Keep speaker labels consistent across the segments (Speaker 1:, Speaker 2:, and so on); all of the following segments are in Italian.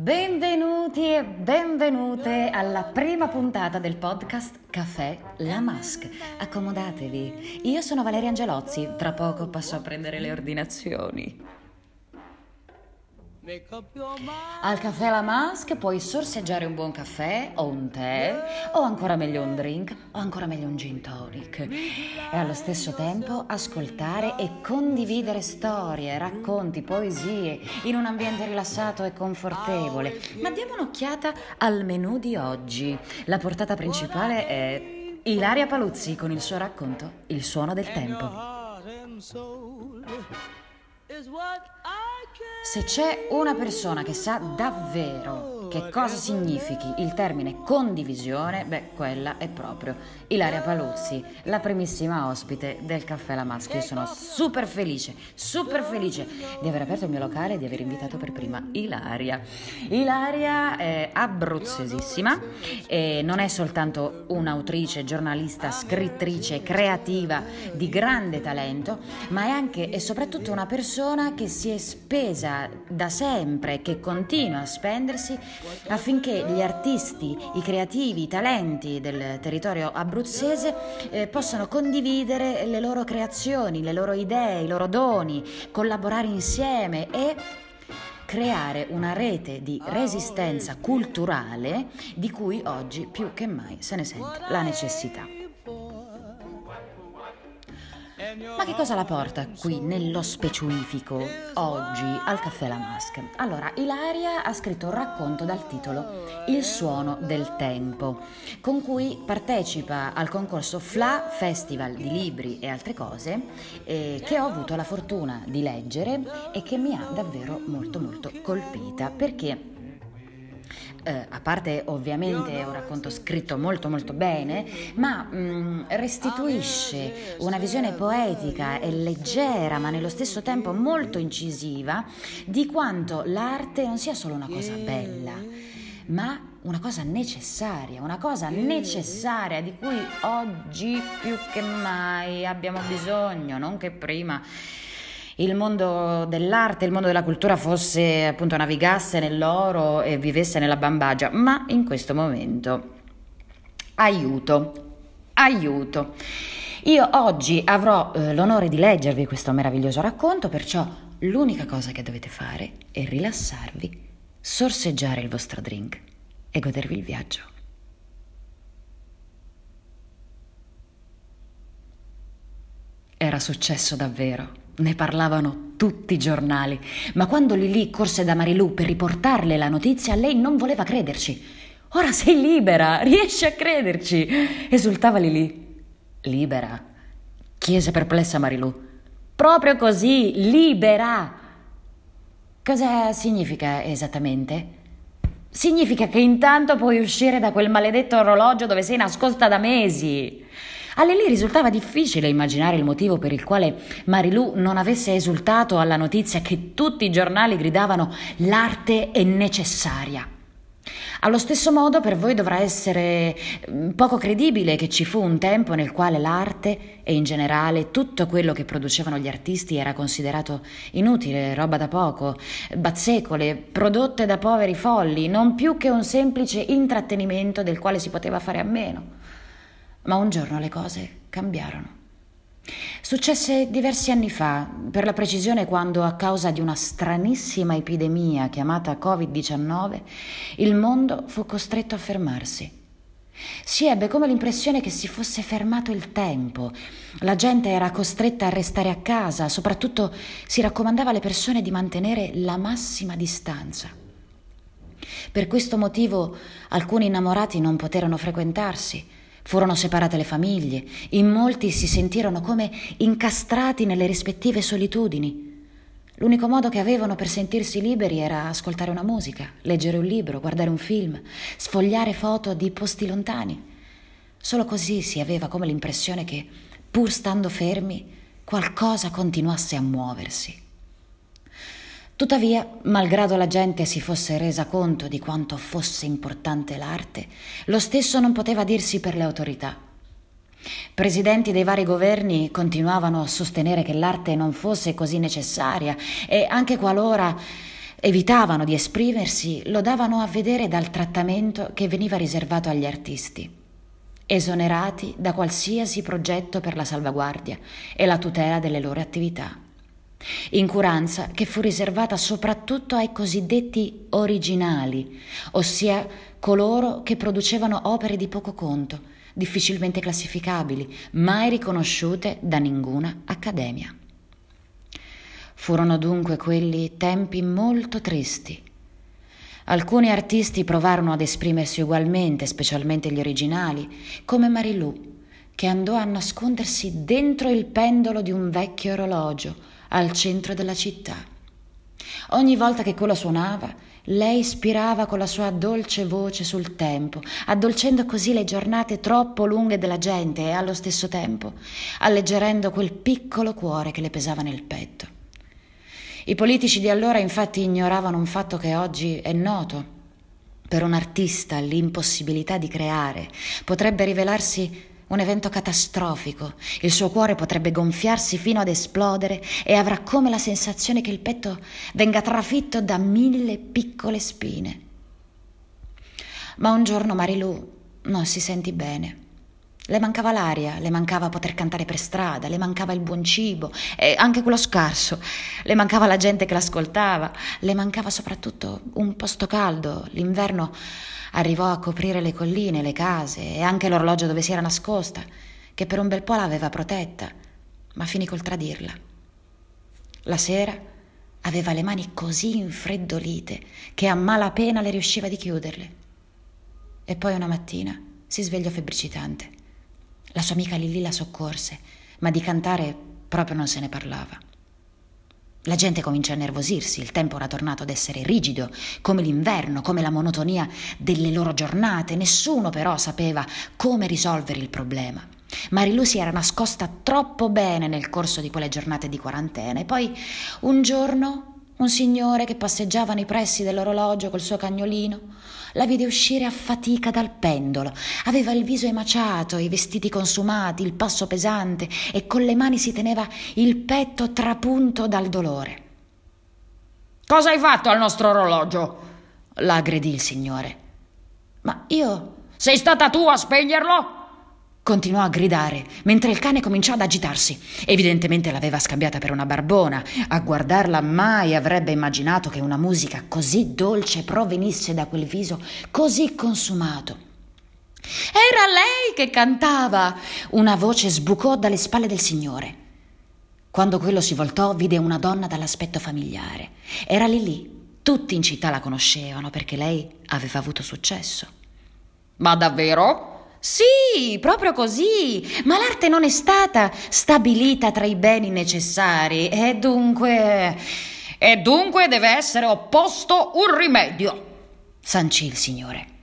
Speaker 1: Benvenuti e benvenute alla prima puntata del podcast Caffè La Mask. Accomodatevi. Io sono Valeria Angelozzi, tra poco passo a prendere le ordinazioni. Al caffè La Mask puoi sorseggiare un buon caffè o un tè o ancora meglio un drink o ancora meglio un gin tonic e allo stesso tempo ascoltare e condividere storie, racconti, poesie in un ambiente rilassato e confortevole. Ma diamo un'occhiata al menù di oggi. La portata principale è Ilaria Paluzzi con il suo racconto Il suono del tempo. Se c'è una persona che sa davvero che cosa significhi il termine condivisione, beh, quella è proprio Ilaria Paluzzi, la primissima ospite del Caffè La Maschio. Io sono super felice, super felice di aver aperto il mio locale e di aver invitato per prima Ilaria. Ilaria è abruzzesissima non è soltanto un'autrice, giornalista, scrittrice, creativa di grande talento, ma è anche e soprattutto una persona che si è spesa da sempre, che continua a spendersi affinché gli artisti, i creativi, i talenti del territorio abruzzese eh, possano condividere le loro creazioni, le loro idee, i loro doni, collaborare insieme e creare una rete di resistenza culturale di cui oggi più che mai se ne sente la necessità. Ma che cosa la porta qui nello specifico oggi al Caffè La Mask? Allora, Ilaria ha scritto un racconto dal titolo Il suono del tempo, con cui partecipa al concorso FLA Festival di libri e altre cose, eh, che ho avuto la fortuna di leggere e che mi ha davvero molto molto colpita perché eh, a parte ovviamente un racconto scritto molto molto bene, ma mh, mm, restituisce una visione poetica e leggera, ma nello stesso tempo molto incisiva, di quanto l'arte non sia solo una cosa bella, ma una cosa necessaria, una cosa necessaria di cui oggi più che mai abbiamo bisogno, non che prima il mondo dell'arte, il mondo della cultura fosse appunto navigasse nell'oro e vivesse nella bambagia, ma in questo momento aiuto, aiuto. Io oggi avrò eh, l'onore di leggervi questo meraviglioso racconto, perciò l'unica cosa che dovete fare è rilassarvi, sorseggiare il vostro drink e godervi il viaggio. Era successo davvero. Ne parlavano tutti i giornali, ma quando Lili corse da Marilù per riportarle la notizia, lei non voleva crederci. Ora sei libera, riesci a crederci, esultava Lili. Libera? chiese perplessa Marilù. Proprio così, libera. Cosa significa esattamente? Significa che intanto puoi uscire da quel maledetto orologio dove sei nascosta da mesi. A Lily risultava difficile immaginare il motivo per il quale Marilù non avesse esultato alla notizia che tutti i giornali gridavano l'arte è necessaria. Allo stesso modo per voi dovrà essere mm, poco credibile che ci fu un tempo nel quale l'arte e in generale tutto quello che producevano gli artisti era considerato inutile, roba da poco, bazzecole, prodotte da poveri folli, non più che un semplice intrattenimento del quale si poteva fare a meno. Ma un giorno le cose cambiarono. Successe diversi anni fa, per la precisione quando a causa di una stranissima epidemia chiamata Covid-19 il mondo fu costretto a fermarsi. Si ebbe come l'impressione che si fosse fermato il tempo. La gente era costretta a restare a casa, soprattutto si raccomandava alle persone di mantenere la massima distanza. Per questo motivo alcuni innamorati non poterono frequentarsi Furono separate le famiglie, in molti si sentirono come incastrati nelle rispettive solitudini. L'unico modo che avevano per sentirsi liberi era ascoltare una musica, leggere un libro, guardare un film, sfogliare foto di posti lontani. Solo così si aveva come l'impressione che, pur stando fermi, qualcosa continuasse a muoversi. Tuttavia, malgrado la gente si fosse resa conto di quanto fosse importante l'arte, lo stesso non poteva dirsi per le autorità. Presidenti dei vari governi continuavano a sostenere che l'arte non fosse così necessaria e anche qualora evitavano di esprimersi lo davano a vedere dal trattamento che veniva riservato agli artisti, esonerati da qualsiasi progetto per la salvaguardia e la tutela delle loro attività. Incuranza che fu riservata soprattutto ai cosiddetti originali, ossia coloro che producevano opere di poco conto, difficilmente classificabili, mai riconosciute da ninguna accademia. Furono dunque quelli tempi molto tristi. Alcuni artisti provarono ad esprimersi ugualmente, specialmente gli originali, come Marilou, che andò a nascondersi dentro il pendolo di un vecchio orologio al centro della città. Ogni volta che quello suonava, lei spirava con la sua dolce voce sul tempo, addolcendo così le giornate troppo lunghe della gente e allo stesso tempo alleggerendo quel piccolo cuore che le pesava nel petto. I politici di allora infatti ignoravano un fatto che oggi è noto. Per un artista l'impossibilità di creare potrebbe rivelarsi un evento catastrofico. Il suo cuore potrebbe gonfiarsi fino ad esplodere e avrà come la sensazione che il petto venga trafitto da mille piccole spine. Ma un giorno Marilù non si sentì bene. Le mancava l'aria, le mancava poter cantare per strada, le mancava il buon cibo e anche quello scarso, le mancava la gente che l'ascoltava, le mancava soprattutto un posto caldo. L'inverno arrivò a coprire le colline, le case e anche l'orologio dove si era nascosta, che per un bel po' l'aveva protetta, ma finì col tradirla. La sera aveva le mani così infreddolite che a malapena le riusciva di chiuderle. E poi una mattina si svegliò febbricitante. La sua amica Lilli la soccorse, ma di cantare proprio non se ne parlava. La gente comincia a nervosirsi, il tempo era tornato ad essere rigido, come l'inverno, come la monotonia delle loro giornate. Nessuno però sapeva come risolvere il problema. Marilu si era nascosta troppo bene nel corso di quelle giornate di quarantena e poi un giorno un signore che passeggiava nei pressi dell'orologio col suo cagnolino la vide uscire a fatica dal pendolo. Aveva il viso emaciato, i vestiti consumati, il passo pesante e con le mani si teneva il petto trapunto dal dolore.
Speaker 2: Cosa hai fatto al nostro orologio?
Speaker 1: la aggredì il signore. Ma io.
Speaker 2: Sei stata tu a spegnerlo?
Speaker 1: Continuò a gridare, mentre il cane cominciò ad agitarsi. Evidentemente l'aveva scambiata per una barbona. A guardarla mai avrebbe immaginato che una musica così dolce provenisse da quel viso così consumato. Era lei che cantava! Una voce sbucò dalle spalle del signore. Quando quello si voltò, vide una donna dall'aspetto familiare. Era Lilì. Tutti in città la conoscevano perché lei aveva avuto successo.
Speaker 2: Ma davvero?
Speaker 1: Sì, proprio così. Ma l'arte non è stata stabilita tra i beni necessari e dunque.
Speaker 2: E dunque deve essere opposto un rimedio,
Speaker 1: sancì il Signore.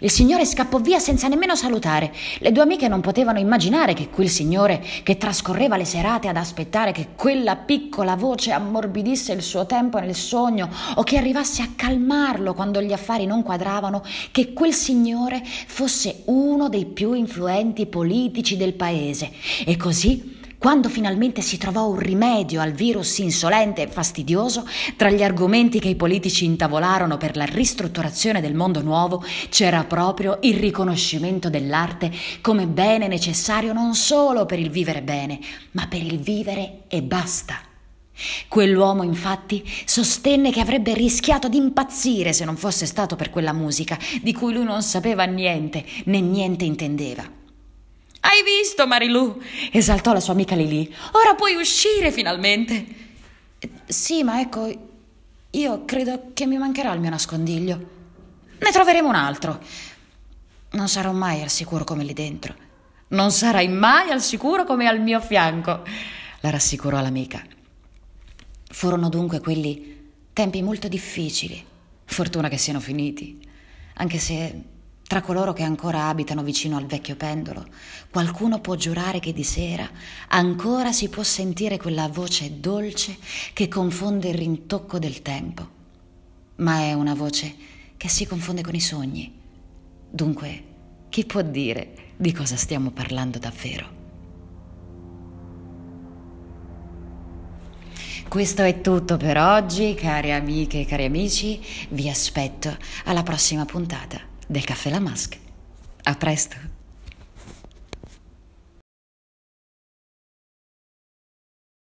Speaker 1: Il signore scappò via senza nemmeno salutare. Le due amiche non potevano immaginare che quel signore, che trascorreva le serate ad aspettare che quella piccola voce ammorbidisse il suo tempo nel sogno o che arrivasse a calmarlo quando gli affari non quadravano, che quel signore fosse uno dei più influenti politici del paese. E così quando finalmente si trovò un rimedio al virus insolente e fastidioso, tra gli argomenti che i politici intavolarono per la ristrutturazione del mondo nuovo c'era proprio il riconoscimento dell'arte come bene necessario non solo per il vivere bene, ma per il vivere e basta. Quell'uomo infatti sostenne che avrebbe rischiato di impazzire se non fosse stato per quella musica, di cui lui non sapeva niente né niente intendeva.
Speaker 2: Hai visto, Marilù? esaltò la sua amica Lili. Ora puoi uscire finalmente.
Speaker 1: Sì, ma ecco, io credo che mi mancherà il mio nascondiglio. Ne troveremo un altro. Non sarò mai al sicuro come lì dentro.
Speaker 2: Non sarai mai al sicuro come al mio fianco, la rassicurò l'amica.
Speaker 1: Furono dunque quelli tempi molto difficili. Fortuna che siano finiti, anche se tra coloro che ancora abitano vicino al vecchio pendolo, qualcuno può giurare che di sera ancora si può sentire quella voce dolce che confonde il rintocco del tempo. Ma è una voce che si confonde con i sogni. Dunque, chi può dire di cosa stiamo parlando davvero? Questo è tutto per oggi, cari amiche e cari amici. Vi aspetto alla prossima puntata del Caffè La Mask. A presto!